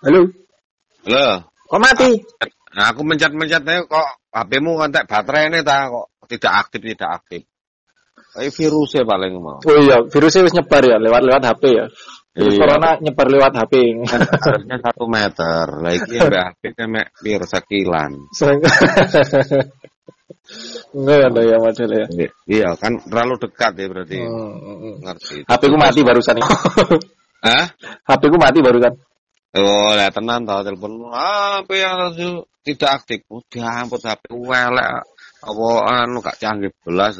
Halo. Halo. Kok mati? Nah, aku mencet-mencet kok HP-mu kontak baterai ini ta kok tidak aktif tidak aktif. Kayak virusnya paling mau. Oh iya, virusnya wis nyebar ya lewat lewat HP ya. Virus Iya. corona nyebar lewat HP. Kan harusnya satu meter. Lagi ya HP kan mek pir sekilan. Enggak ada ya model ya. Iya kan terlalu dekat ya berarti. Hmm, hmm, hmm. Ngerti. HP ku mati barusan. Hah? HP ku mati barusan. Oh, ya tenan tau telepon. Ah, apa yang harus tidak aktif? Udah ampun HP welek. Apa anu gak canggih belas.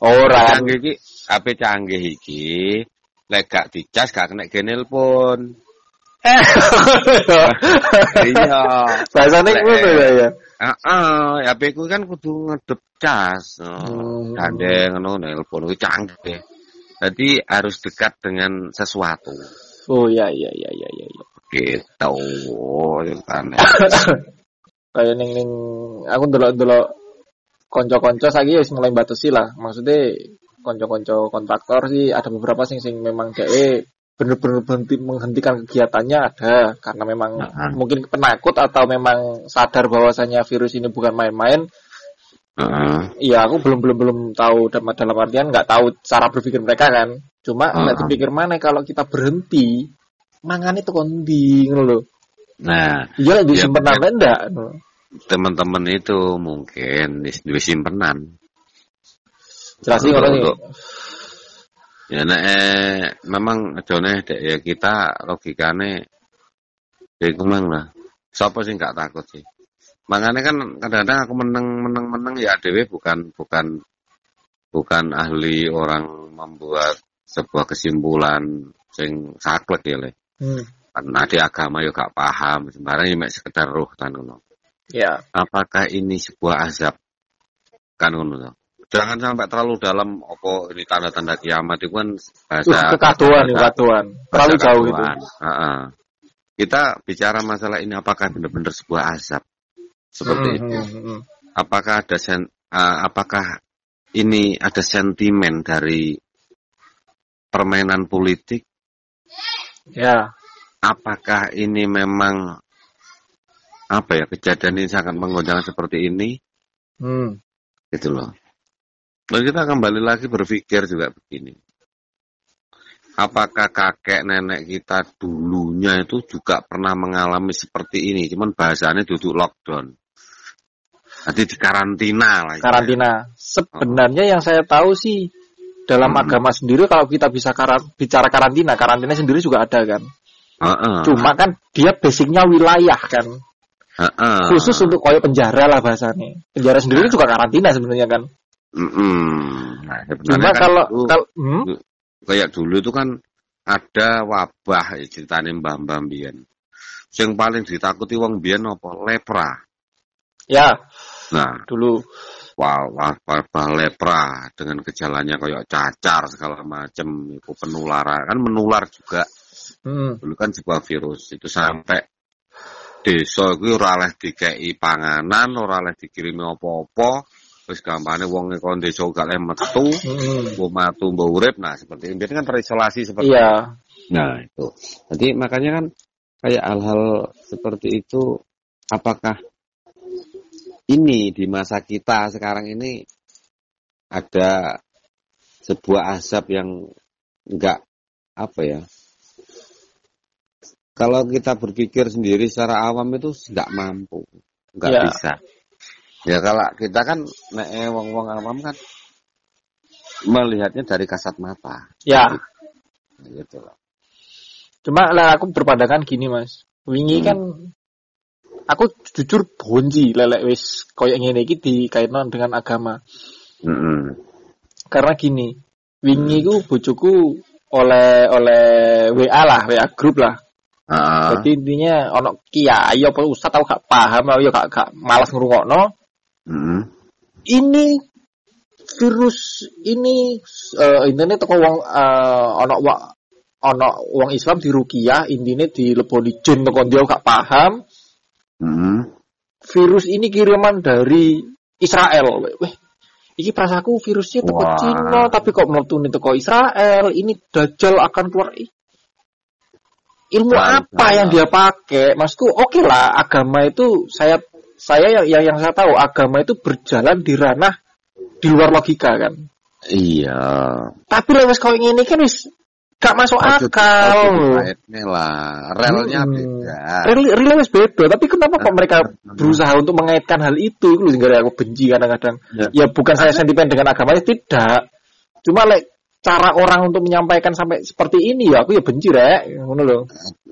Ora. Canggih iki HP canggih iki lek gak dicas gak kena genelpon. iya. Bahasane ngono ya ya. Heeh, HP ku kan kudu ngedep cas. Hmm. Gandeng ngono nelpon ku canggih. Jadi harus dekat dengan sesuatu. Oh iya iya iya iya iya. Gitu. Ceritane. Kayak ning ning aku ndelok-ndelok konco-konco saiki wis mulai batasi lah. Maksudnya konco-konco kontraktor sih ada beberapa sing sing memang dhek bener-bener berhenti menghentikan kegiatannya ada karena memang Heeh. mungkin penakut atau memang sadar bahwasanya virus ini bukan main-main. Iya, aku belum belum belum tahu dalam dalam artian nggak tahu cara berpikir mereka kan. Cuma nggak Ah. dipikir mana kalau kita berhenti, mangan itu kondi ngono lho. Nah, Iya Ya, simpenan bener. enggak? teman-teman itu mungkin di di simpenan. Jelasin nih. untuk- Ya nek eh, memang jone dek ya kita logikane ya iku mang lah. Siapa sih nggak takut sih? Makanya kan kadang-kadang aku meneng meneng meneng ya dewe bukan bukan bukan ahli orang membuat sebuah kesimpulan sing saklek ya le. Hmm. Karena di agama yo gak paham, sebenarnya mek sekedar roh kan ngono. Ya. apakah ini sebuah azab kan ngono jangan sampai terlalu dalam opo ini tanda-tanda kiamat itu kan Uh, bahasa kekaduan bahasa- kekaduan. Terlalu jauh itu. kaduan. Ha-ha. kita bicara masalah ini apakah benar-benar sebuah azab seperti Hmm, itu hmm, hmm, apakah ada sen, ah, apakah ini ada sentimen dari permainan politik Ya. apakah ini memang apa ya kejadian ini sangat menggoncang seperti ini Hmm. gitu loh. Lalu kita kembali lagi berpikir juga begini. Apakah kakek nenek kita dulunya itu juga pernah mengalami seperti ini, cuman bahasanya duduk lockdown. Nanti di karantina lah. Karantina. Sebenarnya yang saya tahu sih dalam Hmm. agama sendiri kalau kita bisa karan- bicara karantina, karantina sendiri juga ada kan. Heeh. Cuma kan dia basicnya wilayah kan. Heeh. Khusus untuk koyo penjara lah bahasanya. Penjara sendiri juga karantina sebenarnya kan. Mm-mm. Nah, sebenarnya Cuma kan kalau dulu- kalau hmm? kayak dulu itu kan ada wabah ya, ceritanya Mbah Mbah Bian. Yang paling ditakuti wong Bian apa? Lepra. ya Nah, dulu wah, wabah lepra dengan gejalanya kayak cacar segala macam itu penularan kan menular juga. Hmm, dulu kan sebuah virus itu sampai desa itu ora oleh dikei panganan ora oleh dikirimi apa-apa. Terus gampangnya wong kon desa gak oleh metu hmm, mbok matu mbok urip. Nah seperti ini. Kan terisolasi seperti iya. Nah, itu. Jadi makanya kan kayak hal-hal seperti itu apakah ini di masa kita sekarang ini ada sebuah azab yang enggak apa ya? Kalau kita berpikir sendiri secara awam itu enggak mampu, enggak Ya. bisa. Ya kalau kita kan nek eh, wong-wong awam kan melihatnya dari kasat mata, ya gitu loh. cuma lah aku berpandangan gini mas wingi Hmm. kan aku jujur bonji lelek wis koyo ngene iki dikaitno dengan agama. Mm-mm. karena gini wingi ku bojoku oleh oleh WA lah WA grup lah. Ah, jadi intinya ono kiai apa ustaz aku gak paham aku gak, gak malas ngrungokno. Mm, ini virus ini eh intine teko wong eh, ono wa, ono wong Islam di Rukiah intine dileboni jin teko dia gak paham mm, virus ini kiriman dari Israel. Weh iki perasaku virusnya teko Wah. Cina tapi kok mlebu teko Israel? Ini dajjal akan keluar. Ilmu Tahu, apa tahu. yang dia pakai? Maksudku oke lah agama itu saya saya yang, yang yang saya tahu agama itu berjalan di ranah di luar logika kan? Iya. tapi lewat kau ini kan wis gak masuk Ojo- akal lah. Relnya Hmm. beda. Real wis beda tapi kenapa kok mereka Hmm. berusaha untuk mengaitkan hal itu itu sehingga aku benci kadang-kadang Ya. ya bukan saya sentimen dengan agama tidak cuma like cara orang untuk menyampaikan sampai seperti ini ya aku ya benci rek ngono loh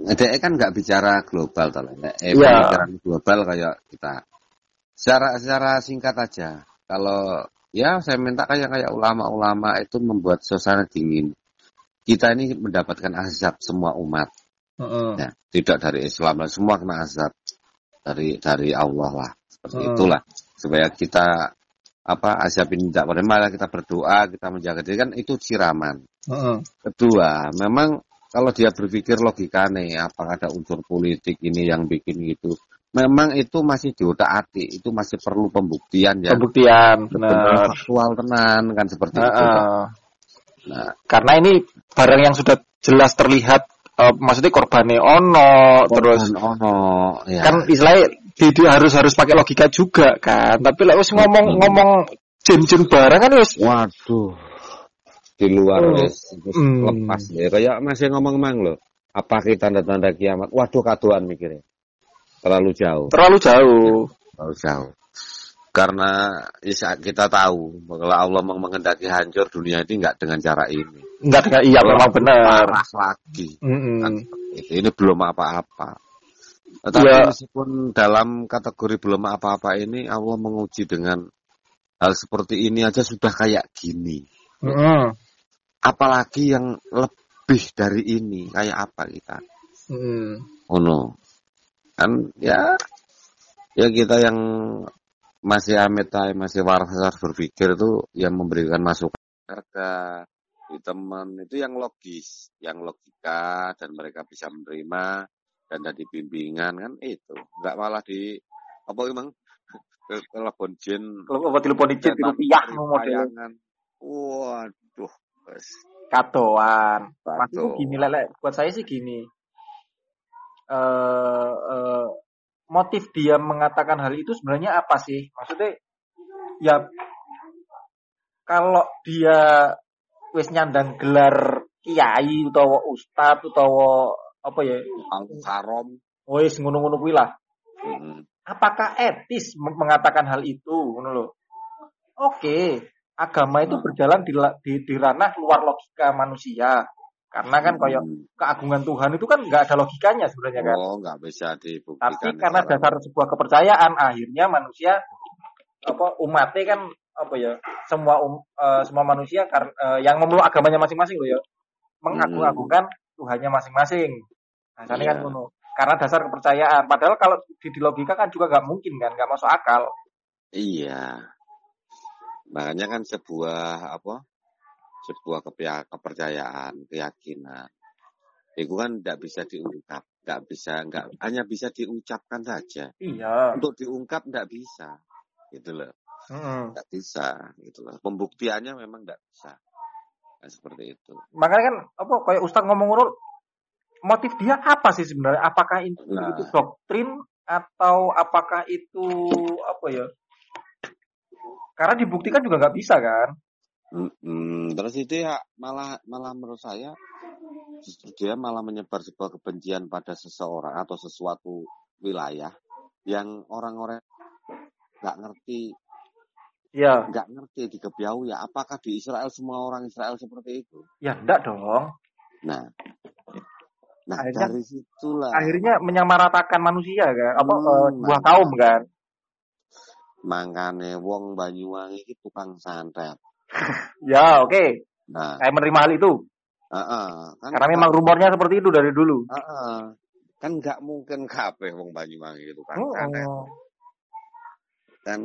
Dia kan nggak bicara global toh. Eh, Iya. pemikiran global kayak kita. Secara secara singkat aja. Kalau ya saya minta kayak kayak ulama-ulama itu membuat suasana dingin. Kita ini mendapatkan azab semua umat. Heeh. Ya, tidak dari Islam lah, semua kena azab dari dari Allah lah. Seperti Hmm. itulah supaya kita apa azab ini tidak pada malah kita berdoa, kita menjaga diri kan itu siraman. Heeh. Kedua, memang kalau dia berpikir logikanya apakah ada unsur politik ini yang bikin gitu. Memang itu masih di otak atik, itu masih perlu pembuktian ya. pembuktian Benar benar faktual tenan kan seperti itu. Heeh. Nah, karena ini barang yang sudah jelas terlihat eh, maksudnya korbannya ono terus korban ono ya. kan istilahnya di- dia harus harus pakai logika juga kan tapi lah wis ngomong Hmm. ngomong jen-jen barang kan wis Waduh. Di luar Oh. wis Hmm. lepas ya. Kayak masih ngomong mang loh. Apa kita tanda-tanda kiamat? Waduh kaduan mikirnya. Terlalu jauh, terlalu jauh terlalu jauh. Karena ya, kita tahu kalau Allah mau mengendaki hancur dunia ini nggak dengan cara ini. enggak dengan iya memang benar Parah lagi. Mm-mm. Kan itu. Ini belum apa-apa. Tetapi Ya. meskipun dalam kategori belum apa-apa ini Allah menguji dengan hal seperti ini aja sudah kayak gini. Mm-mm. apalagi yang lebih dari ini kayak apa kita Mm-mm. oh no kan ya ya kita yang masih amit masih waras berpikir itu yang memberikan masukan harga di teman. Itu yang logis yang logika dan mereka bisa menerima dan dari bimbingan kan itu. Nggak malah di apa emang telepon jin. Obat telepon izin di rupiah model. Tayangan waduh wes. katoan. Maksudku gini lele buat saya sih gini. Eh eh, motif dia mengatakan hal itu sebenarnya apa sih? Maksudnya ya kalau dia wis nyandang gelar kiai utawa ustad utawa apa ya? Haram wis ngono-ngono kuwi lah. Mm. apakah etis meng- mengatakan hal itu? Ngono lho. Oke agama itu Hmm. berjalan di, di di ranah luar logika manusia karena kan kayak Hmm. keagungan Tuhan itu kan nggak ada logikanya sebenarnya kan Oh, nggak bisa dibuktikan. tapi karena dasar sebuah kepercayaan akhirnya manusia apa umatnya kan apa ya semua um, eh, semua manusia kar- eh, yang memeluk agamanya masing-masing loh ya mengagung-agungkan Tuhannya masing-masing Dasarnya kan Iya. ngono. Karena dasar kepercayaan. Padahal kalau di, di logika kan juga nggak mungkin kan, nggak masuk akal. Iya. Makanya kan sebuah apa? Sebuah kepercayaan, keyakinan. Itu kan tidak bisa diungkap, nggak bisa, nggak hanya bisa diucapkan saja. Iya. Untuk diungkap nggak bisa, gitu loh, nggak bisa, gitu loh. Pembuktiannya memang nggak bisa. Nah, seperti itu. Makanya kan apa kayak Ustaz ngomong ngono motif dia apa sih sebenarnya? Apakah itu, Nah. itu doktrin atau apakah itu apa ya? Karena dibuktikan juga nggak bisa kan? Mm-mm. terus itu ya malah malah menurut saya justru dia malah menyebar sebuah kebencian pada seseorang atau sesuatu wilayah yang orang-orang nggak ngerti Ya, nggak ngerti di Gebiau ya apakah di Israel semua orang Israel seperti itu ya enggak dong. nah nah Akhirnya- dari situlah Akhirnya menyamaratakan manusia kan? Apa Hmm, eh, sebuah nah. kaum kan? makane wong Banyuwangi itu tukang santet Ya, oke. nah Saya menerima hal itu. heeh, kan Karena memang rumornya seperti itu dari dulu. heeh. kan nggak mungkin kabeh wong Banyuwangi itu santet Oh. kan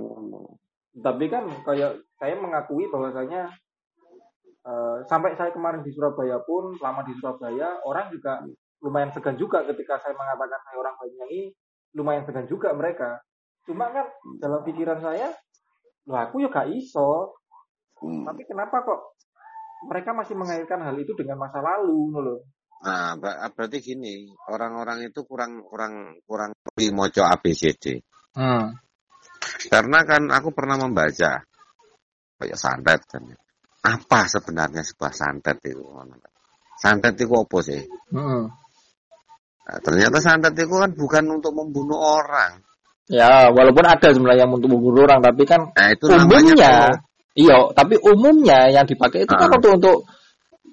tapi kan kayak saya mengakui bahwasanya eh, sampai saya kemarin di Surabaya pun selama di Surabaya orang juga lumayan segan juga ketika saya mengatakan saya orang Banyuwangi lumayan segan juga mereka cuma kan dalam pikiran saya loh aku ya gak iso Hmm. tapi kenapa kok mereka masih mengaitkan hal itu dengan masa lalu loh Nah, ber- berarti gini, orang-orang itu kurang kurang kurang ngerti moco ABCD. Hmm. Karena kan aku pernah membaca kayak santet kan. Apa sebenarnya sebuah santet itu? Santet itu apa sih? Hmm. Nah, ternyata santet itu kan bukan untuk membunuh orang. Ya, walaupun ada sebenarnya yang untuk membunuh orang, tapi kan Nah, itu namanya umumnya, kalau- iya, tapi umumnya yang dipakai itu kan Ah. untuk untuk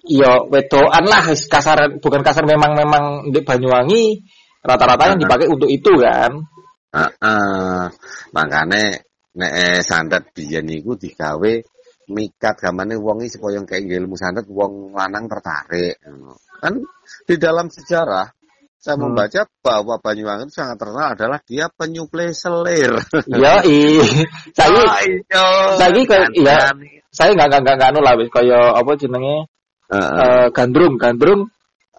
iya wedoan lah, kasar bukan kasar memang memang di Banyuwangi rata-rata yang Ah. dipakai untuk itu kan. Heeh. Makane nek eh, santet biyen iku digawe mikat gamane wong iki supaya kayak ilmu santet wong lanang tertarik. Kan di dalam sejarah saya Hmm. membaca bahwa Banyuwangi itu sangat terkenal adalah dia penyuplai selir. Iya. Saya saiki kayak- iya. saya nggak nggak nggak anu lah wis kaya apa jenenge Heeh. eh, gandrung gandrung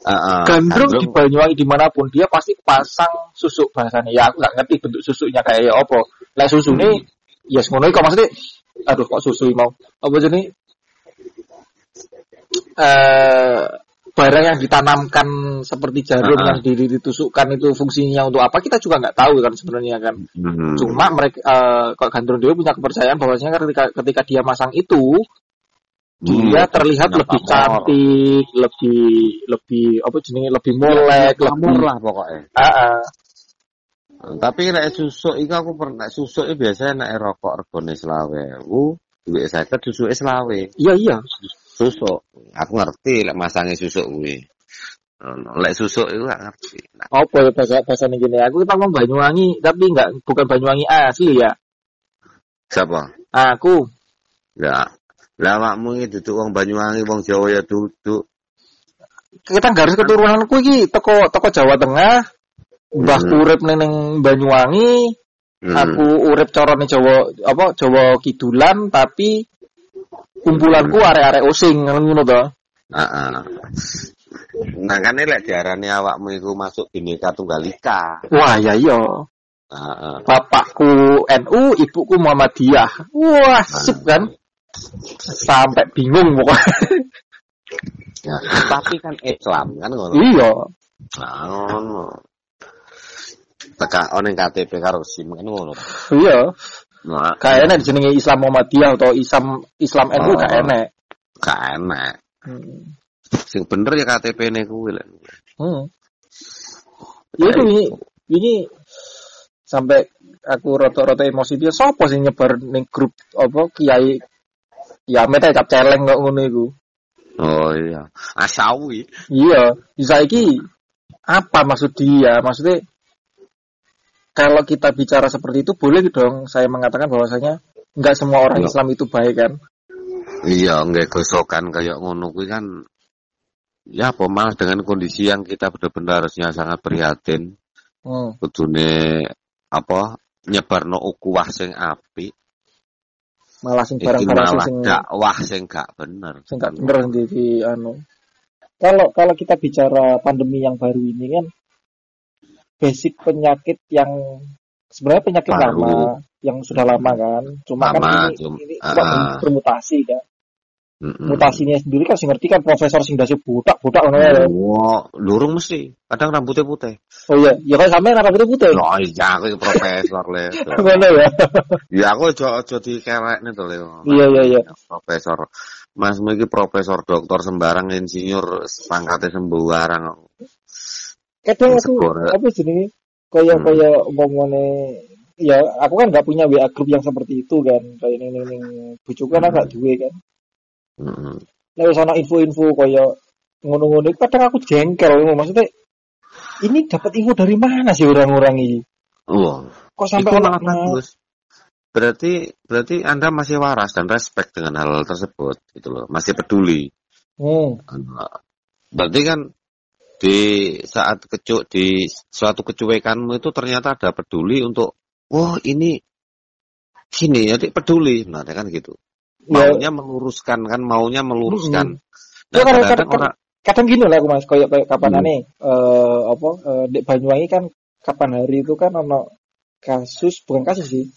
Heeh. gandrung di Gandrung. Banyuwangi di mana pun dia pasti pasang susuk bahasanya ya aku nggak ngerti bentuk susuknya kayak apa lah susu ini ya ngono kok maksudnya aduh kok susu mau apa jenis eh barang yang ditanamkan seperti jarum Ah. yang di- ditusukkan itu fungsinya untuk apa kita juga nggak tahu kan sebenarnya kan Hmm. cuma mereka eh, kok gandrung dewi punya kepercayaan bahwasanya ketika ketika dia masang itu dia Hmm, terlihat punya lebih cantik, lebih lebih apa jenenge lebih molek, Pamor lebih lah pokoknya. Ah. Tapi nek susuk iku aku pernah susuk biasanya nek rokok regane selawe. Ku duwe 50 susuke selawe. Iya iya. Susuk. Aku ngerti lek masange susuk kuwi. Lek susuk itu gak ngerti. Nah, Apa ya bahasa bahasa gini? Aku kita ngomong Banyuwangi tapi nggak bukan Banyuwangi asli ya. siapa? Aku Ya. Lah awakmu iki duduk wong Banyuwangi, wong Jawa ya duduk. kita garis keturunanku iki teko teko Jawa Tengah. Mbahku Hmm. urip ning ning Banyuwangi, Hmm. aku urip corone Jawa apa Jawa Kidulan tapi kumpulanku arek-arek osing ngono to. Heeh. Nah kan lek diarani awakmu iku masuk Bhinneka Tunggal Ika. Wah, ya iya. Heeh. Bapakku NU, ibuku Muhammadiyah. Wah, sip kan? Sampai bingung pokoknya. Ya, tapi kan Islam kan ngono. iya. Nah, ngono. Teka oneng KTP karo SIM kan ngono. Iya. Nah, Gak enak dijenengi Islam Muhammadiyah atau Islam Islam NU Oh. gak enak. gak enak. Hmm. Sing bener ya KTP-ne kuwi lho. Hmm. Ya itu ini, ini sampai aku rata-rata emosi dia sopo sih nyebar ning grup apa kiai ya meta cap celeng kok ngono iku. Oh iya. Asawi. Iya, saiki apa maksud dia? Maksudnya kalau kita bicara seperti itu boleh dong saya mengatakan bahwasanya nggak semua orang Iya. Islam itu baik kan? Iya, nggak gosokan kayak ngono kuwi kan ya apa malah dengan kondisi yang kita benar-benar harusnya sangat prihatin Hmm. kudune apa nyebarno ukuah sing apik Malah sing barang-barang sing dakwah sing gak bener. sing nggak bener di, di anu. Kalau kalau kita bicara pandemi yang baru ini kan basic penyakit yang sebenarnya penyakit Baru. lama yang sudah lama kan, cuma kan Lama, ini, cum- ini kok bermutasi kan. Mm-mm. Mutasinya sendiri kan sing ngerti kan profesor sing dasi budak-budak ngono ya. Wah, lurung mesti. Kadang rambutnya putih. Oh iya, ya kan sampe itu putih. Loh, iya aku profesor le. Ngono ya. Ya aku aja aja dikerekne to le. Iya iya iya. Profesor. Mas iki profesor doktor sembarang insinyur pangkatnya sembarang. Kadang aku apa jenenge kaya Hmm. kaya umpamane ya aku kan nggak punya WA grup yang seperti itu kan kayak ning ning bojoku kan Hmm. agak duwe kan Heeh. Nek wis ana info-info kaya ngono-ngono kadang aku jengkel maksudnya ini dapat info dari mana sih orang-orang ini Wah, kok sampai itu orang bagus. Berarti berarti Anda masih waras dan respect dengan hal tersebut gitu loh. Masih peduli. hmm. Berarti kan di saat kecu di suatu kecuekanmu itu ternyata ada peduli untuk wah ini gini jadi peduli. Nah kan gitu. Ya, maunya meluruskan kan? Maunya meluruskan. Ya, nah, kadang- kadang-kadang kadang- orang kadang gini lah aku mas kayak kayak kapan Hmm. aneh eh apa eh, di Banyuwangi kan kapan hari itu kan ono kasus bukan kasus sih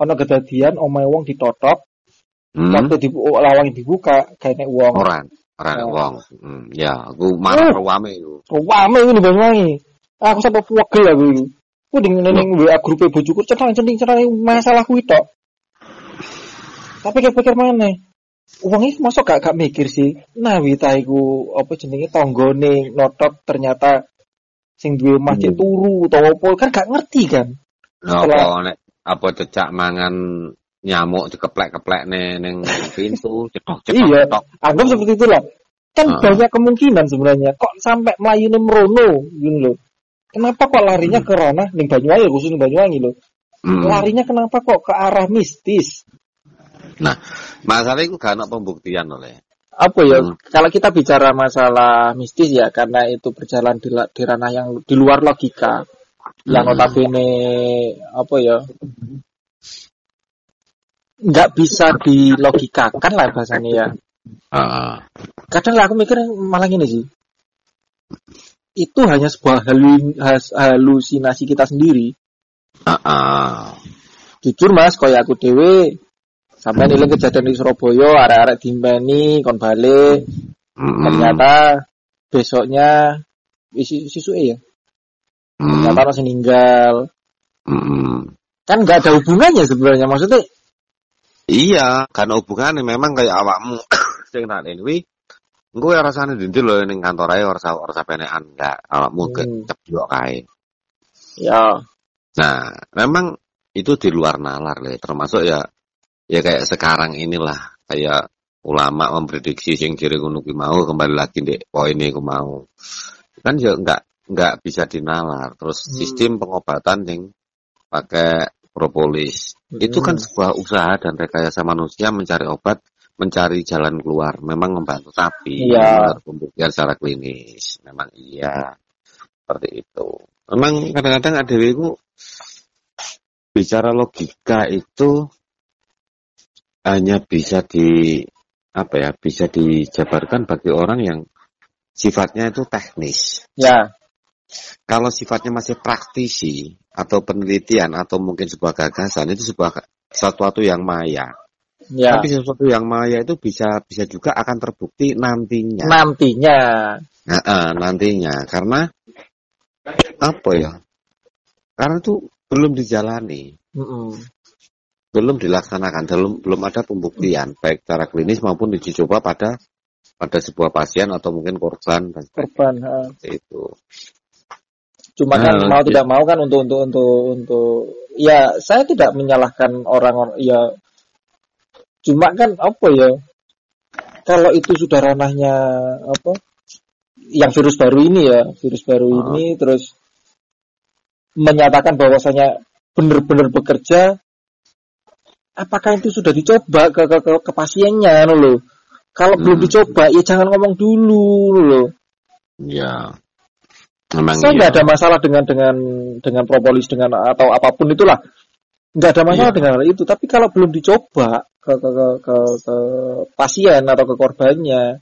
ono kejadian omae wong ditotok hmm, waktu di lawang dibuka kayak wong orang ora Oh. wong. Hmm, ya, aku marah ruame iku. Wame ini Banyuwangi. Aku sampai wegel aku ini. Aku di neneng WA grup bojoku centang centing centang masalah kuwi tok. Tapi pikir mana? Uang ini masuk gak gak mikir sih. Nah, wita iku apa jenenge tanggane notot ternyata sing duwe cek Hmm. turu utawa apa kan gak ngerti kan. Lha Setelah- apa nek apa cecak mangan nyamuk dikeplek-keplek ning pintu, cetok-cetok. Iya. cetok. Anggap seperti itulah. Kan Ah. banyak kemungkinan sebenarnya. Kok sampai melayune merono gitu loh. Kenapa kok larinya ke ranah ning Banyuwangi khusus Banyuwangi loh. Hmm. Larinya kenapa kok ke arah mistis? Nah, masalah itu ada pembuktian oleh. apa ya Hmm. kalau kita bicara masalah mistis ya karena itu berjalan di, di ranah yang di luar logika yang Hmm. notabene apa ya nggak bisa dilogikakan lah bahasanya ya Heeh. kadang lah aku mikir malah gini sih itu hanya sebuah halu- halusinasi kita sendiri Heeh. jujur mas kaya aku dewe sampai nilai kejadian di Surabaya arek-arek dimbeni kon balik Mm-mm. ternyata besoknya isi sisu ya Mm. ternyata masih meninggal Mm-mm. kan nggak ada hubungannya sebenarnya maksudnya Iya, karena hubungannya memang kayak awakmu sing tak ini Engko ya rasane dindi lho ning kantor ae ora sa- ora sapenekan enggak awakmu ke Hmm. ceblok kae. ya Nah, memang itu di luar nalar le, termasuk ya ya kayak sekarang inilah kayak ulama memprediksi sing ngono kuwi mau kembali lagi ndek poin iku mau. Kan ya enggak enggak bisa dinalar. Terus Hmm. sistem pengobatan yang pakai propolis. Itu kan Hmm. sebuah usaha dan rekayasa manusia mencari obat, mencari jalan keluar. Memang membantu tapi menurut pembuktian secara klinis. Memang iya. Seperti itu. Memang kadang-kadang ada itu bicara logika itu hanya bisa di apa ya bisa dijabarkan bagi orang yang sifatnya itu teknis. ya Kalau sifatnya masih praktisi atau penelitian atau mungkin sebuah gagasan itu sebuah sesuatu yang maya. ya Tapi sesuatu yang maya itu bisa bisa juga akan terbukti nantinya. nantinya Nah, eh, nantinya karena apa ya? Karena itu belum dijalani, Mm-mm. belum dilaksanakan, belum belum ada pembuktian baik secara klinis maupun uji coba pada pada sebuah pasien atau mungkin korban dan korban itu. Cuma kan Nah, mau tidak mau kan untuk untuk untuk untuk ya saya tidak menyalahkan orang-orang ya. Cuma kan apa ya kalau itu sudah ranahnya apa yang virus baru ini ya virus baru Ah. ini terus menyatakan bahwasanya benar-benar bekerja apakah itu sudah dicoba ke ke, ke, ke pasiennya loh kalau belum Hmm. dicoba ya jangan ngomong dulu loh Ya, memang saya iya. nggak ada masalah dengan dengan dengan propolis dengan atau apa pun itulah nggak ada masalah Iya. dengan hal itu tapi kalau belum dicoba ke ke, ke ke ke pasien atau ke korbannya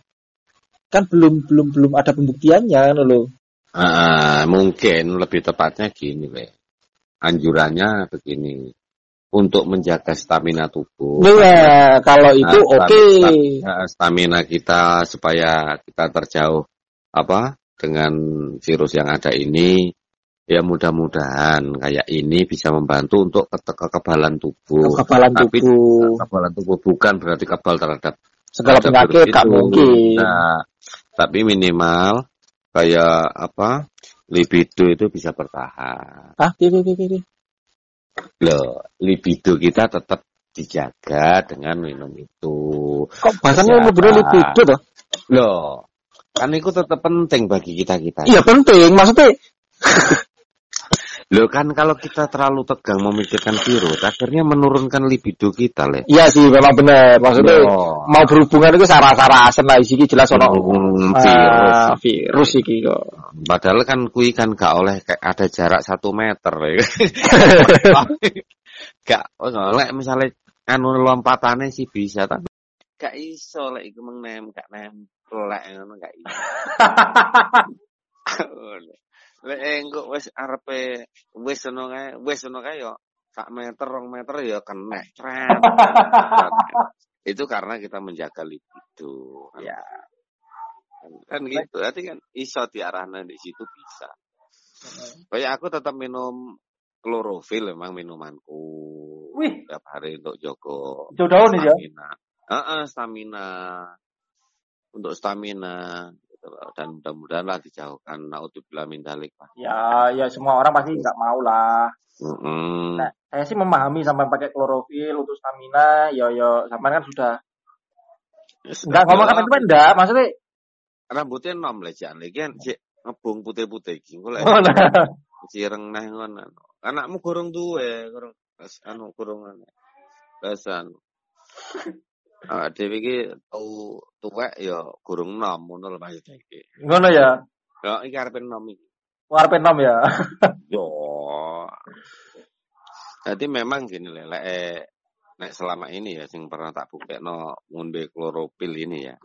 kan belum belum belum ada pembuktiannya no loh Ah, mungkin lebih tepatnya gini, Le. Anjurannya begini. Untuk menjaga stamina tubuh. Iya, kalau itu Nah, oke stam- stamina kita supaya kita terjauh apa dengan virus yang ada ini ya mudah-mudahan kayak ini bisa membantu untuk kete- kekebalan tubuh. kekebalan Tapi- tubuh Kekebalan tubuh bukan berarti kebal terhadap segala penyakit itu. mungkin Nah, tapi minimal kayak apa libido itu bisa bertahan. ah piye piye piye, piye Loh, libido kita tetap dijaga dengan minum itu. kok bahasanya bener libido toh Loh, kan itu tetap penting bagi kita-kita. iya penting maksudnya Loh kan kalau kita terlalu tegang memikirkan virus, akhirnya menurunkan libido kita, Le. iya sih memang benar maksudnya Loh, mau berhubungan itu sarah-sarah asen lah iki jelas ono Hmm, ah, virus. virus iki kok Padahal kan kui kan gak oleh kayak ada jarak satu meter, ya. gak oleh misalnya anu lompatannya sih bisa, tapi gak iso lek iku mengnem gak nempel ngono gak iso. Lek engko wis arepe wis ono kae, wis ono kae yo sak meter, rong meter ya kena. Itu karena kita menjaga libido. Ya. kan gitu. Berarti kan iso diarahkan di situ bisa. Kayak aku tetap minum klorofil memang minumanku. Wih. Tiap hari untuk Joko. Hijau daun ya? Stamina. Heeh, stamina. Untuk stamina. gitu loh. Dan mudah-mudahan lah dijauhkan naudzubillah min dalik Pak. Ya, ya semua orang pasti nggak mau lah. Mm-mm. Nah, saya sih memahami sampai pakai klorofil untuk stamina. Ya, ya, sampai kan sudah Ya, nggak ngomong apa itu enggak. Maksudnya, rambutnya nom lah jangan lagi kan ngebung putih-putih iki engko lek oh, nah. cireng neh ngono anakmu gorong duwe gorong pas anu gorong pas anu Ah, dhewe iki tau tuwek ya gorong nom ngono lho maksudnya iki. ngono ya. Ya iki arepe nom iki. Warpe nom ya. Yo. Jadi memang gini lek eh, nek selama ini ya sing pernah tak buktekno ngombe klorofil ini ya.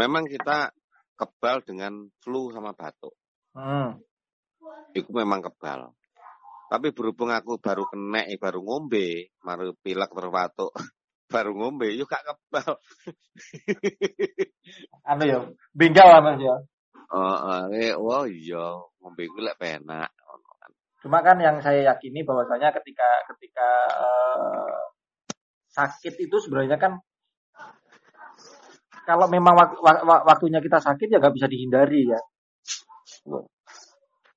Memang kita kebal dengan flu sama batuk. Hmm. Iku memang kebal. Tapi berhubung aku baru kena, eh, baru ngombe, baru pilek terus batuk, baru ngombe, yuk gak kebal. Anu ya, binggal lah Mas ya. Oh, wah iya, ngombe gue lek penak. Cuma kan yang saya yakini bahwasanya ketika ketika eh, sakit itu sebenarnya kan kalau memang wak- wak- wak- waktunya kita sakit ya nggak bisa dihindari ya.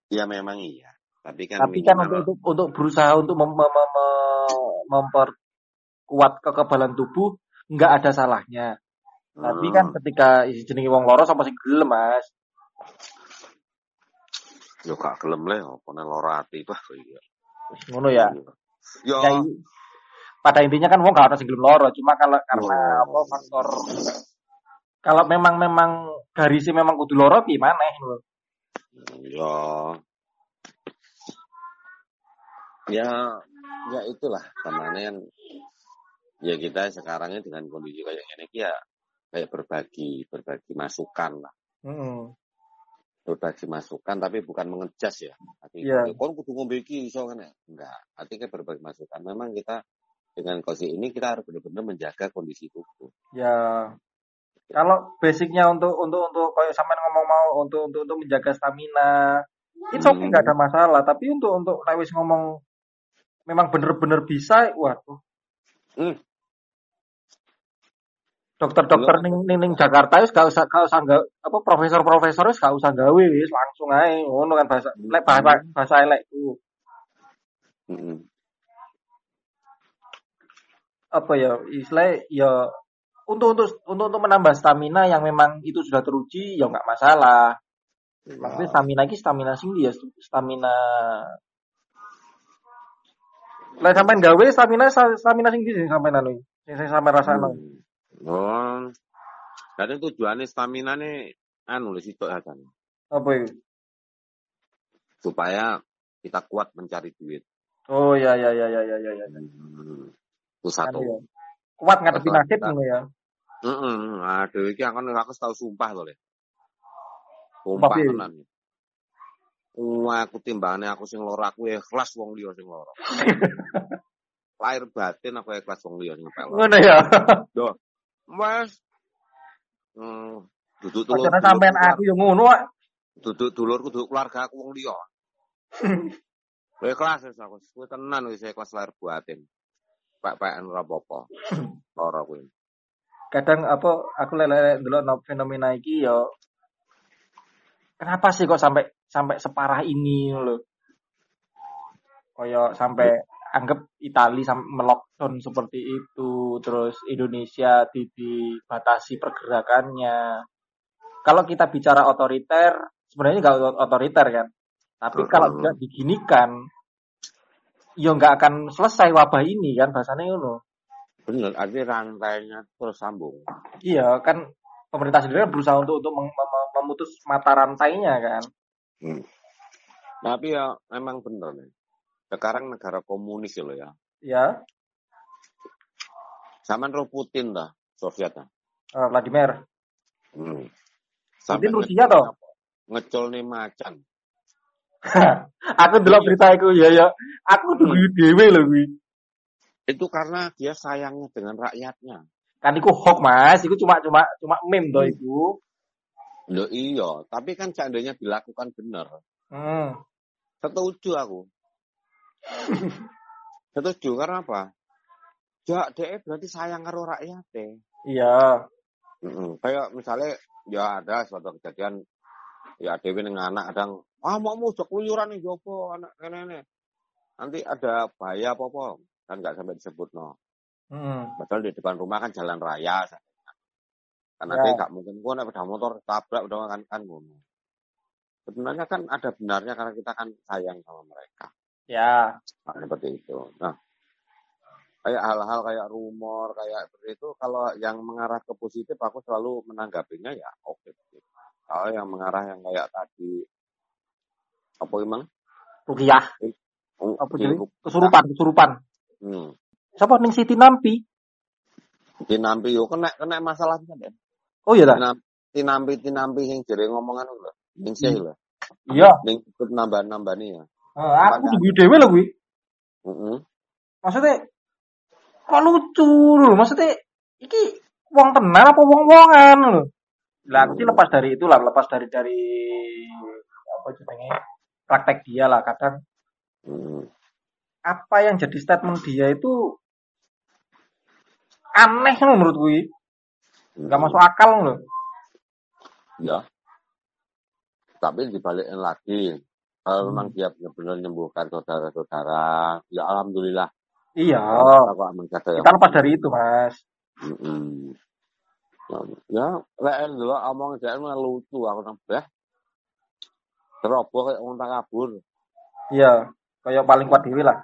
Ya memang iya. Tapi kan Tapi kan untuk, untuk berusaha untuk mem, mem- mem- mem- memperkuat kekebalan tubuh nggak ada salahnya. Tapi kan Hmm, ketika isi jenenge wong loro sama sing gelem Mas. yo gak gelem le, apa nek lara ati bah iya. Ngono ya. Yo, Ya, pada intinya kan wong gak ada sing gelem loro, cuma kalau karena Oh. apa faktor kalau memang memang garisnya memang kudu loro lho. yo. Ya, ya itulah temannya ya kita sekarang ini dengan kondisi kayak ini ya kayak berbagi berbagi masukan lah. Heeh. berbagi masukan tapi bukan mengejas ya. Tapi Iya. kon kudu ngombe iki iso kan ya? Enggak. Artinya berbagi masukan. Memang kita dengan kondisi ini kita harus benar-benar menjaga kondisi tubuh. Ya. Kalau basicnya untuk untuk untuk kayak sampean ngomong mau untuk untuk untuk menjaga stamina itu oke Hmm. ada masalah. Tapi untuk untuk nek wis ngomong memang bener-bener bisa waduh Hmm. dokter-dokter ning ning, ning Jakarta wis gak usah gak usah nggak apa profesor-profesor wis gak usah gawe wis langsung ae ngono kan bahasa lek bahasa bahasa elekku. Mm-mm. apa ya istilah ya untuk untuk untuk untuk menambah stamina yang memang itu sudah teruji ya nggak masalah. Maksudnya stamina ini stamina sing dia stamina lah sampean gawe stamina stamina sing ndi sing sampean anu sing sing sampean rasakno Hmm. Oh. Kadang tujuannya stamina nih anu lho sitok kan. apa itu Supaya kita kuat mencari duit. oh ya ya ya ya ya ya, ya. Hmm. Itu Anu satu. ya. kuat ngadepi nasib ngono ya Heeh, aduh iki aku aku tahu sumpah to, Le. Sumpah tenan. Wah, aku timbangane aku sing lara aku ikhlas wong liya sing lara. Lahir batin aku ikhlas wong liya sing pelor. ngono ya Mas. Hmm, duduk tulur. Padahal sampean aku ya ngono Wak. duduk dulurku duduk keluarga aku wong liya. Kowe kelas wis aku, kowe tenan wis kelas lahir batin. Pak-pakan ora apa-apa. Lara kowe. kadang apa aku lele dulu no fenomena iki ya kenapa sih kok sampai sampai separah ini loh koyo sampai anggap Itali sampai melockdown seperti itu terus Indonesia di- dibatasi pergerakannya. Kalau kita bicara otoriter sebenarnya nggak ot- otoriter kan? Tapi kalau tidak diginikan ya nggak akan selesai wabah ini kan bahasanya ngono. Bener, artinya rantainya terus sambung. Iya kan pemerintah sendiri kan berusaha untuk untuk mem- memutus mata rantainya kan. Hmm. Tapi ya memang bener nih. Sekarang negara komunis ya lo ya. Ya, Zaman roh Putin dah, Soviet dah. eh, Vladimir. Hmm. Putin Rusia toh? Ngecol nih macan. aku delok berita iku ya ya. Aku tuh Hmm. dhewe lho kuwi. Itu karena dia sayangnya dengan rakyatnya. Kan iku hoax Mas, iku cuma cuma cuma meme toh iku. Loh iya, tapi kan seandainya dilakukan benar, Hmm. setuju aku. setuju karena apa? Ya, dia berarti sayang karo rakyat Iya. Mm-mm. Kayak misalnya ya ada suatu kejadian ya dewe dengan anak kadang ah mau mau jok keluyuran nih jopo anak ini nanti ada bahaya apa apa kan nggak sampai disebut no Hmm. padahal di depan rumah kan jalan raya karena Ya. dia nggak mungkin gua naik sepeda motor tabrak udah kan kan ngono sebenarnya kan ada benarnya karena kita kan sayang sama mereka Ya. nah, seperti itu nah kayak hal-hal kayak rumor kayak seperti itu kalau yang mengarah ke positif aku selalu menanggapinya ya oke kalau yang mengarah yang kayak tadi apa emang Rukiah. Oh, Apa di- jadi? Kesurupan, kesurupan. hmm. Siapa ning Siti Nampi? tinampi yo kena kena masalah kan ya Oh iya dah. tinampi tinampi tinampi yang jadi ngomongan lho ning sih lho Iya. ning ikut nambah nambah nih ya Eh, aku juga dewe lho kuwi. Heeh. Maksudnya kok lucu lho. Maksudnya iki wong tenan apa wong-wongan lho. Lah aku sih lepas dari itu lah, lepas dari dari apa jenenge praktek dia lah kadang Hmm. apa yang jadi statement dia itu aneh loh menurut gue nggak masuk akal loh ya tapi dibalikin lagi kalau Hmm. memang dia benar-benar menyembuhkan saudara-saudara ya alhamdulillah iya kata kita lepas dari itu mas Mm-mm. Ya, lek dulu omong jek lucu aku nang beh. Teroboh kayak tak kabur. iya kayak paling kuat dewi lah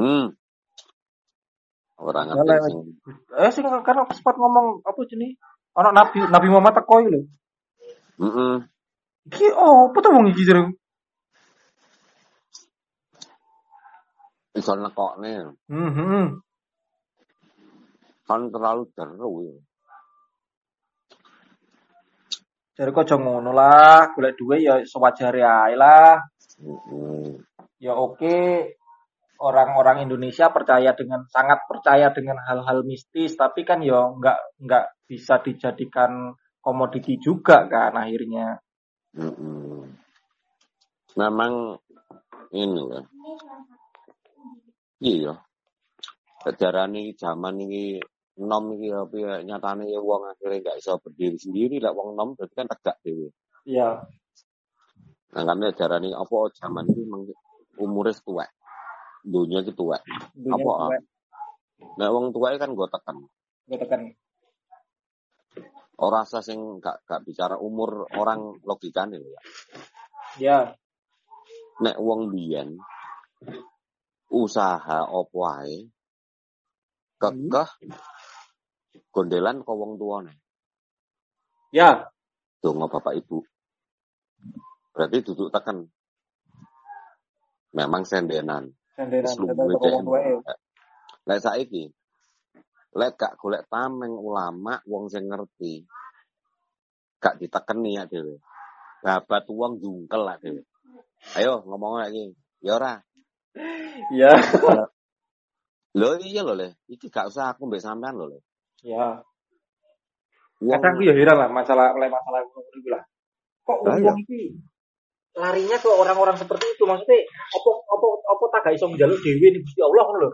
Hmm. Orang ngerti sing eh sih karena sempat ngomong apa jenis orang nabi nabi Muhammad teko iki lho Heeh. iki oh apa tuh wong iki jero Iso nekokne hmm, hmm. kan terlalu jeru ya. Jadi kok ngono lah, golek duit ya sewajare ae lah. Heeh. Ya oke, orang-orang Indonesia percaya dengan sangat percaya dengan hal-hal mistis, tapi kan ya nggak nggak bisa dijadikan komoditi juga kan akhirnya. Memang ini ya. Iya. Sejarah ini zaman ini nom iki apa ya nyatane ya wong akhirnya gak iso berdiri sendiri lah wong nom berarti kan tegak dhewe. Iya. Nah, kami ajaran ini apa zaman ini memang umurnya tua. Dunia itu tua. Dunia Apa, tua, Nah, wong tua kan gue tekan. gue tekan. Orang rasa sing gak, gak bicara umur orang logikane ya. Ya, Nek wong biyen usaha opo ae kekeh gondelan ke wong tuane. ya, Donga bapak ibu. Berarti duduk tekan. Memang sendenan. Wis luwe. Lek saiki lek gak golek tameng ulama wong sing ngerti. Gak ditekeni ya dhewe. Babat wong jungkel lah dhewe. Ayo ngomong lagi. Ya ora. Ya, Lho iya lho le. Iki gak usah aku mbek sampean lho le. ya. Wong Kadang aku ya heran lah masalah oleh masalah ngono iki lah. Kok Lah, iya. wong iki larinya ke orang-orang seperti itu maksudnya apa apa apa tak gak iso njaluk dhewe nih Gusti Allah ngono lho.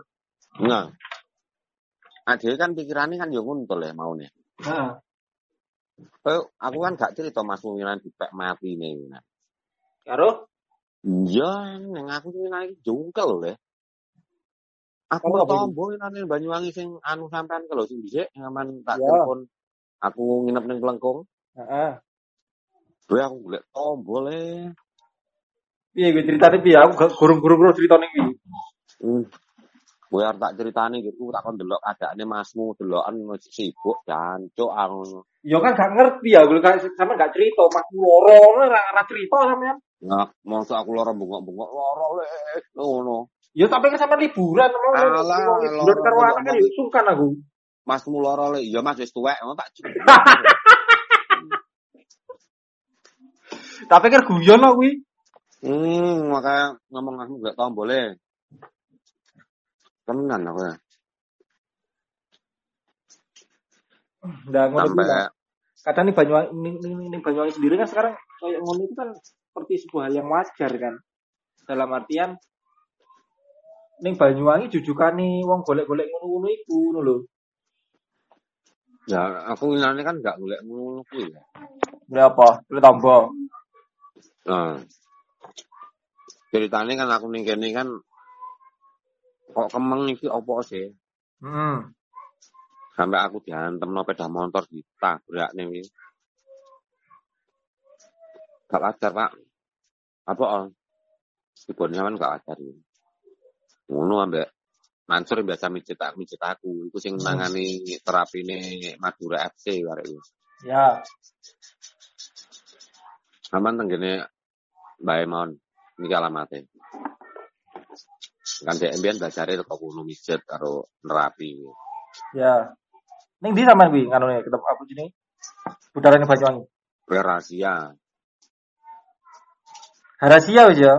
Nah. Ah, dhewe kan pikirannya kan yo ngono to le maune. Nah, Eh, aku kan gak cerita Mas Muminan dipek mati nih. Nah. karo Iya, neng aku sing naik jungkel le. Aku apa tombo nang Banyuwangi sing anu sampean kalau sing dhisik ngaman tak Ya. telepon. Aku nginep ning Klengkung. heeh. Gue aku golek tombo le. Piye gue ceritane piye? Aku gak gurung-gurung cerita iki. Hmm. Gue arep tak ceritani gitu, tak kon delok keadaane masmu delokan masih sibuk jancuk aku. Ya kan gak ngerti ya, gue gak sama gak cerita, mas loro ngono ora ora cerita sampean. Nah, mongso aku lara bengok-bengok lara le ngono. Ya tapi kan sampean liburan, mau Alah, liburan loro karo anak kan ya sungkan aku. Masmu lara le, iya Mas wis tuwek, ngono tak. Tak pikir guyon kuwi. Hmm, makanya ngomong aku gak tau boleh. Temenan aku ya. Sampai lah. kadang nih Banyuwangi nih, nih, nih Banyuwangi sendiri kan sekarang kayak ngono itu kan seperti sebuah hal yang wajar kan. Dalam artian ning Banyuwangi jujukane wong golek-golek ngono-ngono iku ngono lho. Ya, aku ngene kan gak golek ngono kuwi. ya. Apa? Beli tombol. Nah. Ceritanya kan aku ning kene kan kok kemeng iki opo sih? Hmm. Sampai aku diantem no sepeda motor ditabrak nih. Gak wajar pak. Apa on? Ibonnya kan gak wajar. ya. Ngono ambek Mansur yang biasa mijet aku, aku. Iku sing nangani terapi Madura FC iki. Ya. Aman tenggene Mbak Emon. Ini alamate. Kan dek mbiyen belajar teko kono mijet karo nerapi. Ya. Ning di sampean kuwi nganune ketemu apa jenenge? Budarane Banyuwangi. Rahasia. Harasia wis ya.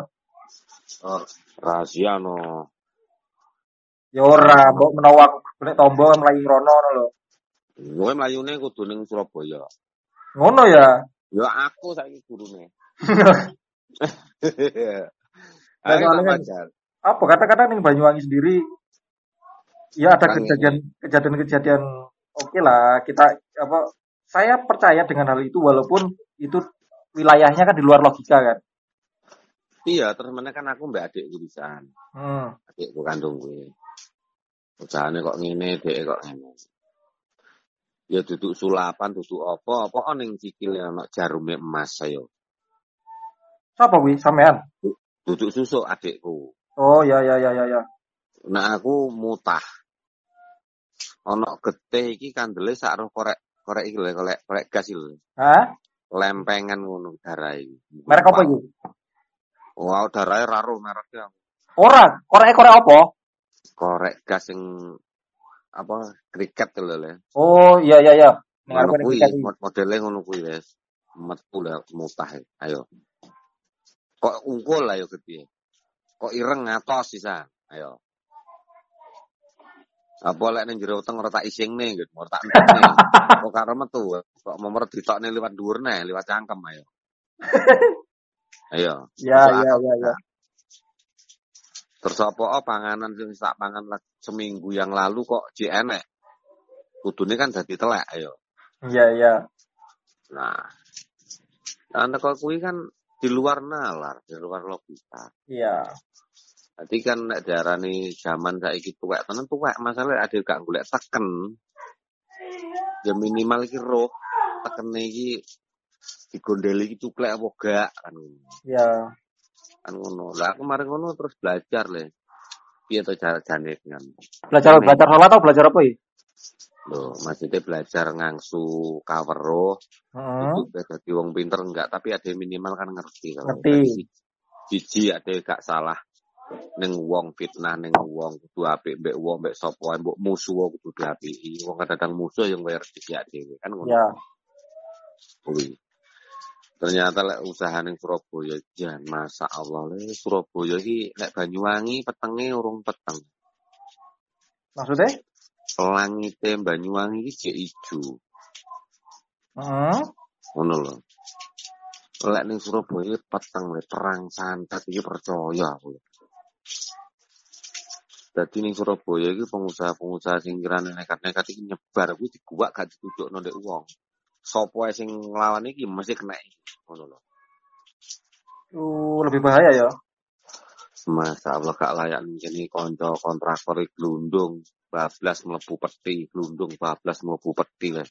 Oh, rahasia no. Ya ora, mbok menawa aku golek tombol mlayu rono ngono lho. Gue melayune kudu ning Surabaya. Ngono ya. Ya aku saiki gurune. Nah, soalnya kan-. Apa kata-kata ning Banyuwangi sendiri ya ada kejadian kejadian-kejadian oke lah kita apa saya percaya dengan hal itu walaupun itu wilayahnya kan di luar logika kan. Iya, terus mana kan aku mbak adikku bisa. Hmm. Adikku kandung gue. Usahane kok ngene, dek kok ngene. Ya duduk sulapan, duduk apa, apa kok ning sikile ana jarume emas saya. Siapa kuwi? Sampean? Duduk susuk adikku. Oh ya ya ya ya ya. Nah aku mutah. Ono getih iki kandele sak roh korek korek iki lho, korek korek gas iki lho. Hah? Lempengan ngono darah iki. Merek apa iki? Wow, darahnya raro mereknya. Ora, korek-korek apa? Korek gas yang apa kriket lho le. Oh iya iya iya. Ngono kuwi, ning iki. mod- modele ngono kuwi wis. Metu lah mutah. e. Ayo. Kok ungkul ayo gede. Kok ireng ngatos sisa. Ayo. Apa lek ning jero weteng ora tak isingne gitu, ora tak. Kok karo metu. Kok momer ditokne liwat dhuwurne, liwat cangkem ayo. Ayo. Ya ya ya ya. nggak? Terus apa oh, panganan sing tak pangan lah seminggu yang lalu kok jek enek. Kudune kan dadi telek ayo. Iya iya. Nah. Nah, kok kuwi kan di luar nalar, di luar logika. Iya. Jadi kan nek diarani zaman saiki tuwek tenan tuwek masalah ada gak golek teken. Ya minimal iki roh tekene iki digondeli iki cuklek apa gak kan. Iya. kan ngono. Lah kemarin ngono terus belajar le. Piye to cara jane kan. Belajar belajar sholat atau belajar apa ya? Loh, maksudnya belajar ngangsu cover roh Heeh. itu udah jadi wong pinter enggak, tapi ada yang minimal kan ngerti kalau Ngerti. Jiji ada yang gak salah neng wong fitnah neng wong kudu apik mbek wong mbek sapa mbok musuh kudu diapiki. Wong kadang musuh yang bayar rezeki dhewe kan ngono Ya. kuwi. Ternyata lek usaha ning Surabaya jan masa Allah le Surabaya iki lek Banyuwangi petenge urung peteng. Maksudnya? Langite Banyuwangi iki jek ijo. Heeh. Ngono lho. Lek ning Surabaya peteng le perang santet iki percaya aku. Dadi ning Surabaya iki pengusaha-pengusaha sing kirane nekat-nekat iki nyebar kuwi diguwak gak ditutupno ndek wong. Sopo ae sing nglawan iki mesti kena iki. Ngono lho. Uh, lebih bahaya ya. Masa Allah gak layak nih konco kontraktor iki glundung bablas mlebu peti, glundung bablas mlebu peti le.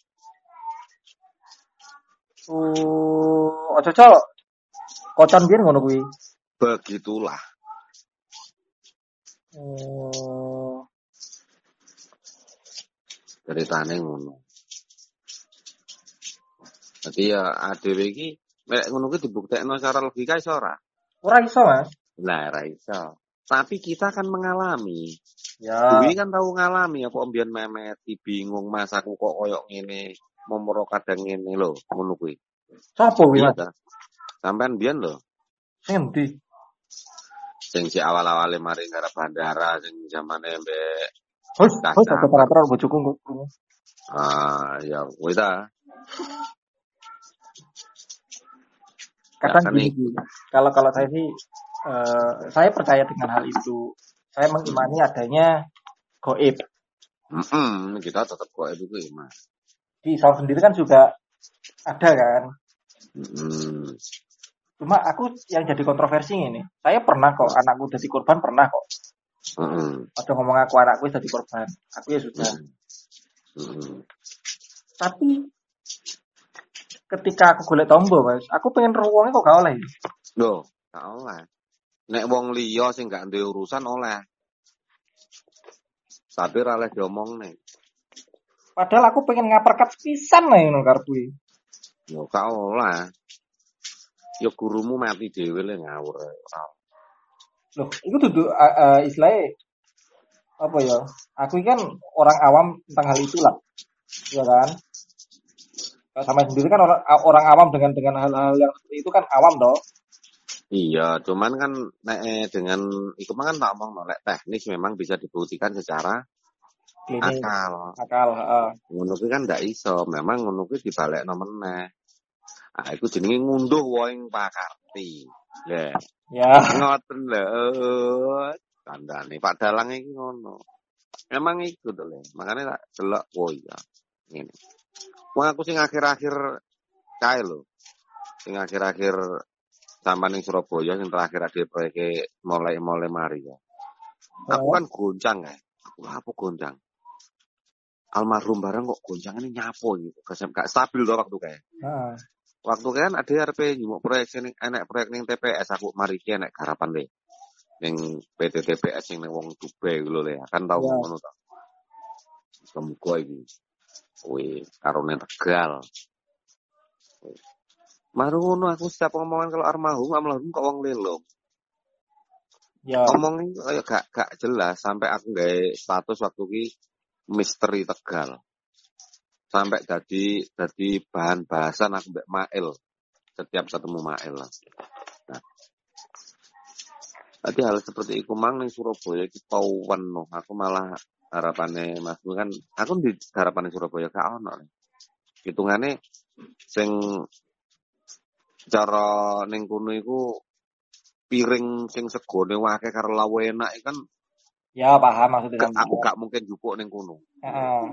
Uh, ojo cok. Kocan biyen ngono kuwi. Begitulah. Oh. ceritane ngono. Jadi ya ADW iki nek ngono kuwi dibuktekno secara logika iso ora? Ora iso, Mas. Lah ora iso. Tapi kita kan mengalami. Ya. Dwi kan tahu ngalami apa mbiyen memet bingung mas aku kok koyok ngene, momoro kadang ngene lho, ngono kuwi. Sopo kuwi, Iya Mas? ta. Sampean mbiyen lho, Sing endi? sing si awal-awale mari ngarep bandara sing zamane mbek Hus, Kacang. hus, aku teratur bojoku kok. ah ya kuwi ta. kadang kan gini kalau kalau saya sih eh, saya percaya dengan hal itu saya mengimani adanya goib Mm-mm, kita tetap kok itu ya, Mas. di Saur sendiri kan juga ada kan Mm-mm. cuma aku yang jadi kontroversi ini saya pernah kok anakku jadi korban pernah kok Mm-mm. atau ngomong aku anakku jadi korban aku ya sudah Mm-mm. tapi ketika aku golek tombol mas aku pengen roh wongnya kok gak oleh Loh, gak oleh. Nek wong liya sing gak duwe urusan oleh. Tapi ora oleh diomong nih. padahal aku pengen ngaperkat pisan lah yang kartu Yo gak oleh. Yo gurumu mati dhewe le ngawur. Loh itu duduk uh, uh, istilahnya apa ya aku kan orang awam tentang hal itu lah ya kan sama sendiri kan orang orang awam dengan dengan hal-hal yang seperti itu kan awam toh Iya, cuman kan nek eh, dengan itu kan tak omong no, nek teknis memang bisa dibuktikan secara klinis akal. akal heeh. Ngono kan ndak iso, memang ngono kuwi dibalekno meneh. Ah, iku jenenge ngunduh woing pakarti. Ya, ya ngoten lho. Tandane Pak Dalang iki ngono. Memang iku to le. Makane tak delok oh iya. Ngene. Wong aku sing akhir-akhir kae lho. Sing akhir-akhir sampai ning Surabaya sing terakhir ada proyek mulai-mulai mari ya. Aku kan goncang ya. Aku apa goncang? Almarhum bareng kok goncang ini nyapo gitu. Gak, gak stabil tuh waktu kayak. Waktu kan ada RP nyumuk proyek sini enek proyek ning TPS aku mari ki enek garapan deh. Ning PT TPS sing ning wong Dubai lho le. Kan tau Ya. ngono ta. Semoga iki. Wih, karone Tegal. Wih. Maru ngono aku setiap ngomongan kalau almarhum, almarhum kok wong lelong. ya Ngomongnya kayak gak gak jelas sampai aku gawe status waktu ki misteri Tegal. Sampai jadi jadi bahan bahasan aku mbak Mail setiap ketemu Mail lah. Nah, Tadi hal seperti itu mang ning Surabaya iki pawan no. Aku malah harapannya Mas kan aku di harapannya Surabaya gak ono. Hitungane sing cara ning kono iku piring sing segone wake karo lawe enak kan ya paham maksudnya gak, sampean. aku gak mungkin jupuk ning kono. Heeh.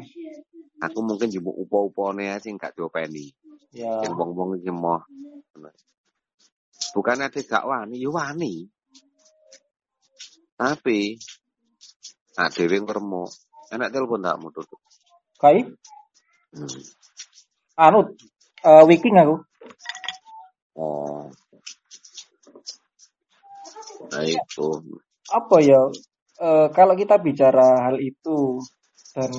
Aku mungkin jupuk upo-upone ae sing gak diopeni. ya Sing wong-wong iki moh. Bukan ada gak wani, ya wani. Tapi nah dhewe ngremo. Enak telepon tak mutu. kai Hmm. anu eh, wiking aku Oh. Nah itu. apa ya eh, kalau kita bicara hal itu dan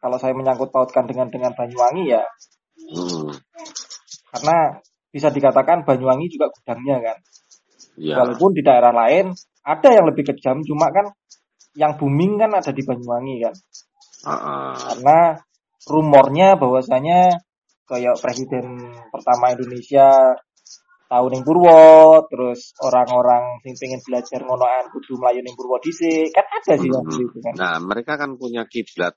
kalau saya menyangkut pautkan dengan dengan Banyuwangi ya Hmm. karena bisa dikatakan Banyuwangi juga gudangnya kan Ya. walaupun di daerah lain ada yang lebih kejam cuma kan yang booming kan ada di Banyuwangi kan Heeh. karena rumornya bahwasanya kayak presiden pertama Indonesia tahun yang Purwo terus orang-orang sing pengen belajar ngonoan kudu melayu ning Purwo dhisik kan ada sih seperti itu kan Nah, mereka kan punya kiblat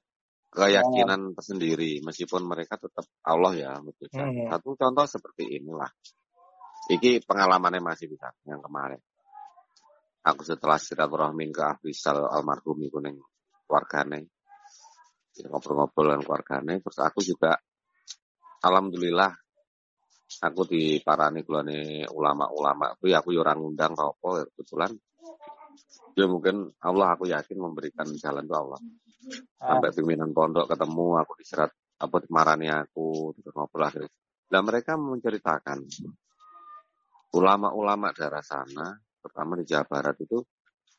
keyakinan tersendiri meskipun mereka tetap Allah ya betul. Hmm. Satu contoh seperti inilah. Iki pengalamannya masih bisa yang kemarin. Aku setelah silaturahmi ke Afrisal almarhum iku ning keluargane. Ngobrol-ngobrol dengan keluargane terus aku juga alhamdulillah aku diparani kulane ulama-ulama. Kuwi aku ya ora ngundang apa ya kebetulan. Ya mungkin Allah aku yakin memberikan jalan itu Allah. Ah, sampai pimpinan pondok ketemu aku diserat apa dimarani aku terus ngobrol akhirnya. Nah mereka menceritakan ulama-ulama daerah sana terutama di Jawa Barat itu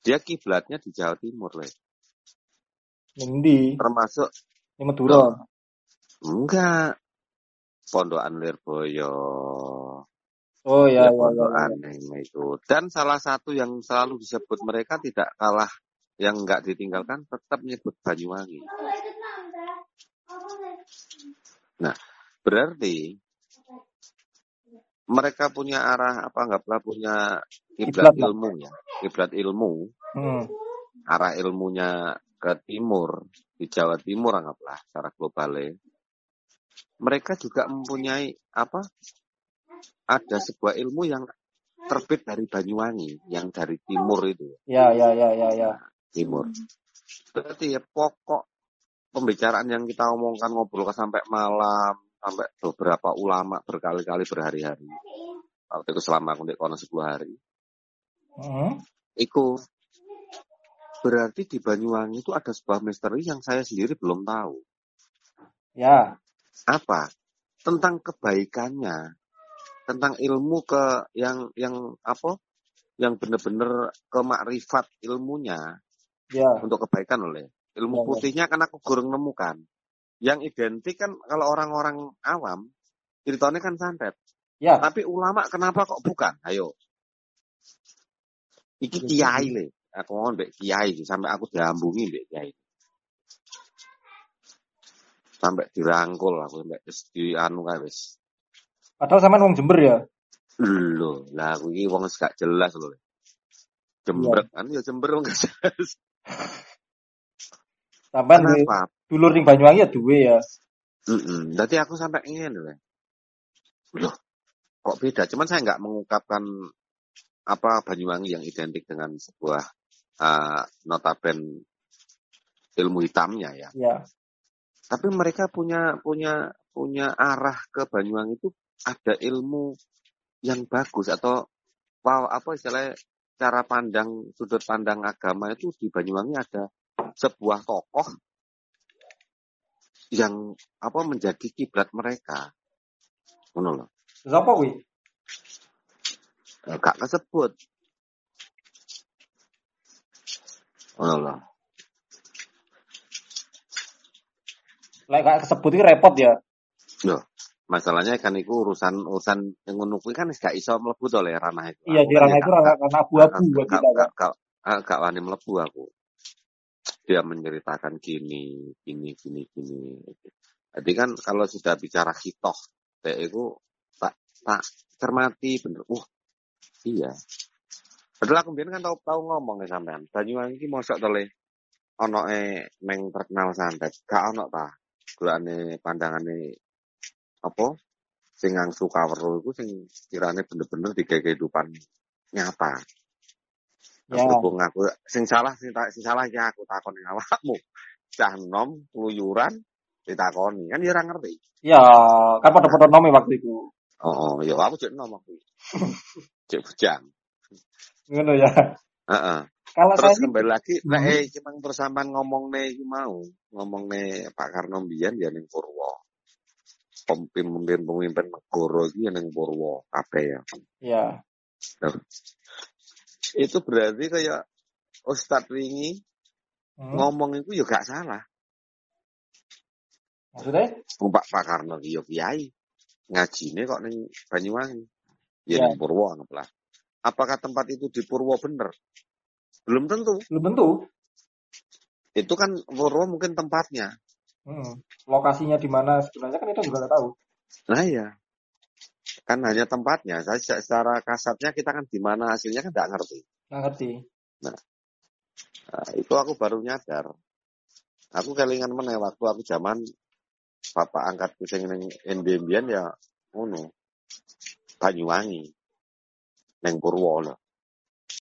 dia kiblatnya di Jawa Timur le ning ndi termasuk ning Madura? Enggak pondokan Lirboyo oh ya ya, ya, ya, ya. yang itu. Dan salah satu yang selalu disebut mereka tidak kalah yang enggak ditinggalkan tetap menyebut Banyuwangi. Nah, berarti mereka punya arah apa? Anggaplah punya Kiblat ilmu ya, kiblat ilmu, Hmm. arah ilmunya ke timur di Jawa Timur anggaplah secara global ya. Mereka juga mempunyai apa ada sebuah ilmu yang terbit dari Banyuwangi, yang dari timur itu, Ya, ya, ya, ya, ya. timur. Berarti ya pokok pembicaraan yang kita omongkan ngobrol sampai malam, sampai beberapa ulama berkali-kali berhari-hari. Waktu itu selama aku di kono 10 hari. Hmm. Iku berarti di Banyuwangi itu ada sebuah misteri yang saya sendiri belum tahu. Ya, Apa? Tentang kebaikannya, tentang ilmu ke yang yang apa? Yang benar-benar kemakrifat ilmunya ya, untuk kebaikan oleh ilmu Ya, ya. putihnya kan aku kurang nemukan. Yang identik kan kalau orang-orang awam ceritanya kan santet. ya. Tapi ulama kenapa kok bukan? Ayo. Iki Ya, kiai le. Aku ngomong mbek kiai sampai aku diambungi mbek kiai. Sampai dirangkul aku sampai wis di anu kae wis. Padahal sama wong Jember ya. Lho, lah aku iki wong wis gak jelas lho. Jembrek kan ya jember wong gak jelas. Kenapa? dulur ning Banyuwangi ya duwe ya. Mm Jadi aku sampai ingin loh. Loh, kok beda? Cuman saya nggak mengungkapkan apa Banyuwangi yang identik dengan sebuah uh, notaben ilmu hitamnya ya. Ya. Tapi mereka punya punya punya arah ke Banyuwangi itu ada ilmu yang bagus atau wow apa istilahnya cara pandang sudut pandang agama itu di Banyuwangi ada sebuah tokoh yang apa menjadi kiblat mereka. Ngono loh. Terus apa kuwi? Eh, gak kesebut. Ngono Lek kesebut iki repot ya. Loh, masalahnya kan itu urusan urusan yang ngono kuwi kan gak iso mlebu to le ranah itu. Iya, di ranah itu ranah abu-abu buat gak, kita. gak, gak, wani mlebu aku. Dia menceritakan gini, gini, gini, gini. Jadi kan kalau sudah bicara hitoh, teh itu tak tak cermati bener. Uh, iya. Padahal aku biyen kan tau tau ngomong ya sampean. Banyuwangi iki mosok to le ono e neng terkenal santet. Gak ono ta. Gulane pandangane apa sing ngangsu kawero iku sing kirane bener-bener di kehidupan nyata. Ya. Berhubung aku sing salah sing, ta- sing salah ya aku takoni awakmu. Cah nom keluyuran ditakoni kan ya ora ngerti. Ya, kan pada-pada nome waktu itu. Oh, oh ya aku cek nom aku. cek bujang. Ngono ya. Heeh. Kalau saya Terus sih kembali lagi, Hmm. nek eh cuma persamaan ngomong nih mau, ngomong nih Pak Karno Mbiyen ya ning Purwo. Pemimpin pemimpin negara iki ya ning Purwo kabeh ya. ya. Itu berarti kayak Ustadz wingi Hmm. ngomong itu ya gak salah. Maksudnya? Pak Pak Karno iki ya kiai. Ngajine kok ning Banyuwangi. Ya, Ya. ning Purwo anggaplah. Apakah tempat itu di Purwo bener? Belum tentu. Belum tentu. Itu kan Purwo mungkin tempatnya. Hmm. Lokasinya di mana sebenarnya kan kita juga nggak tahu. Nah ya. Kan hanya tempatnya. Saya se- secara kasatnya kita kan di mana hasilnya kan nggak ngerti. Nggak ngerti. Nah, itu aku baru nyadar. Aku kelingan meneh waktu aku zaman bapak angkatku sing ning Endembian ya ngono. Banyuwangi. Neng Purwo.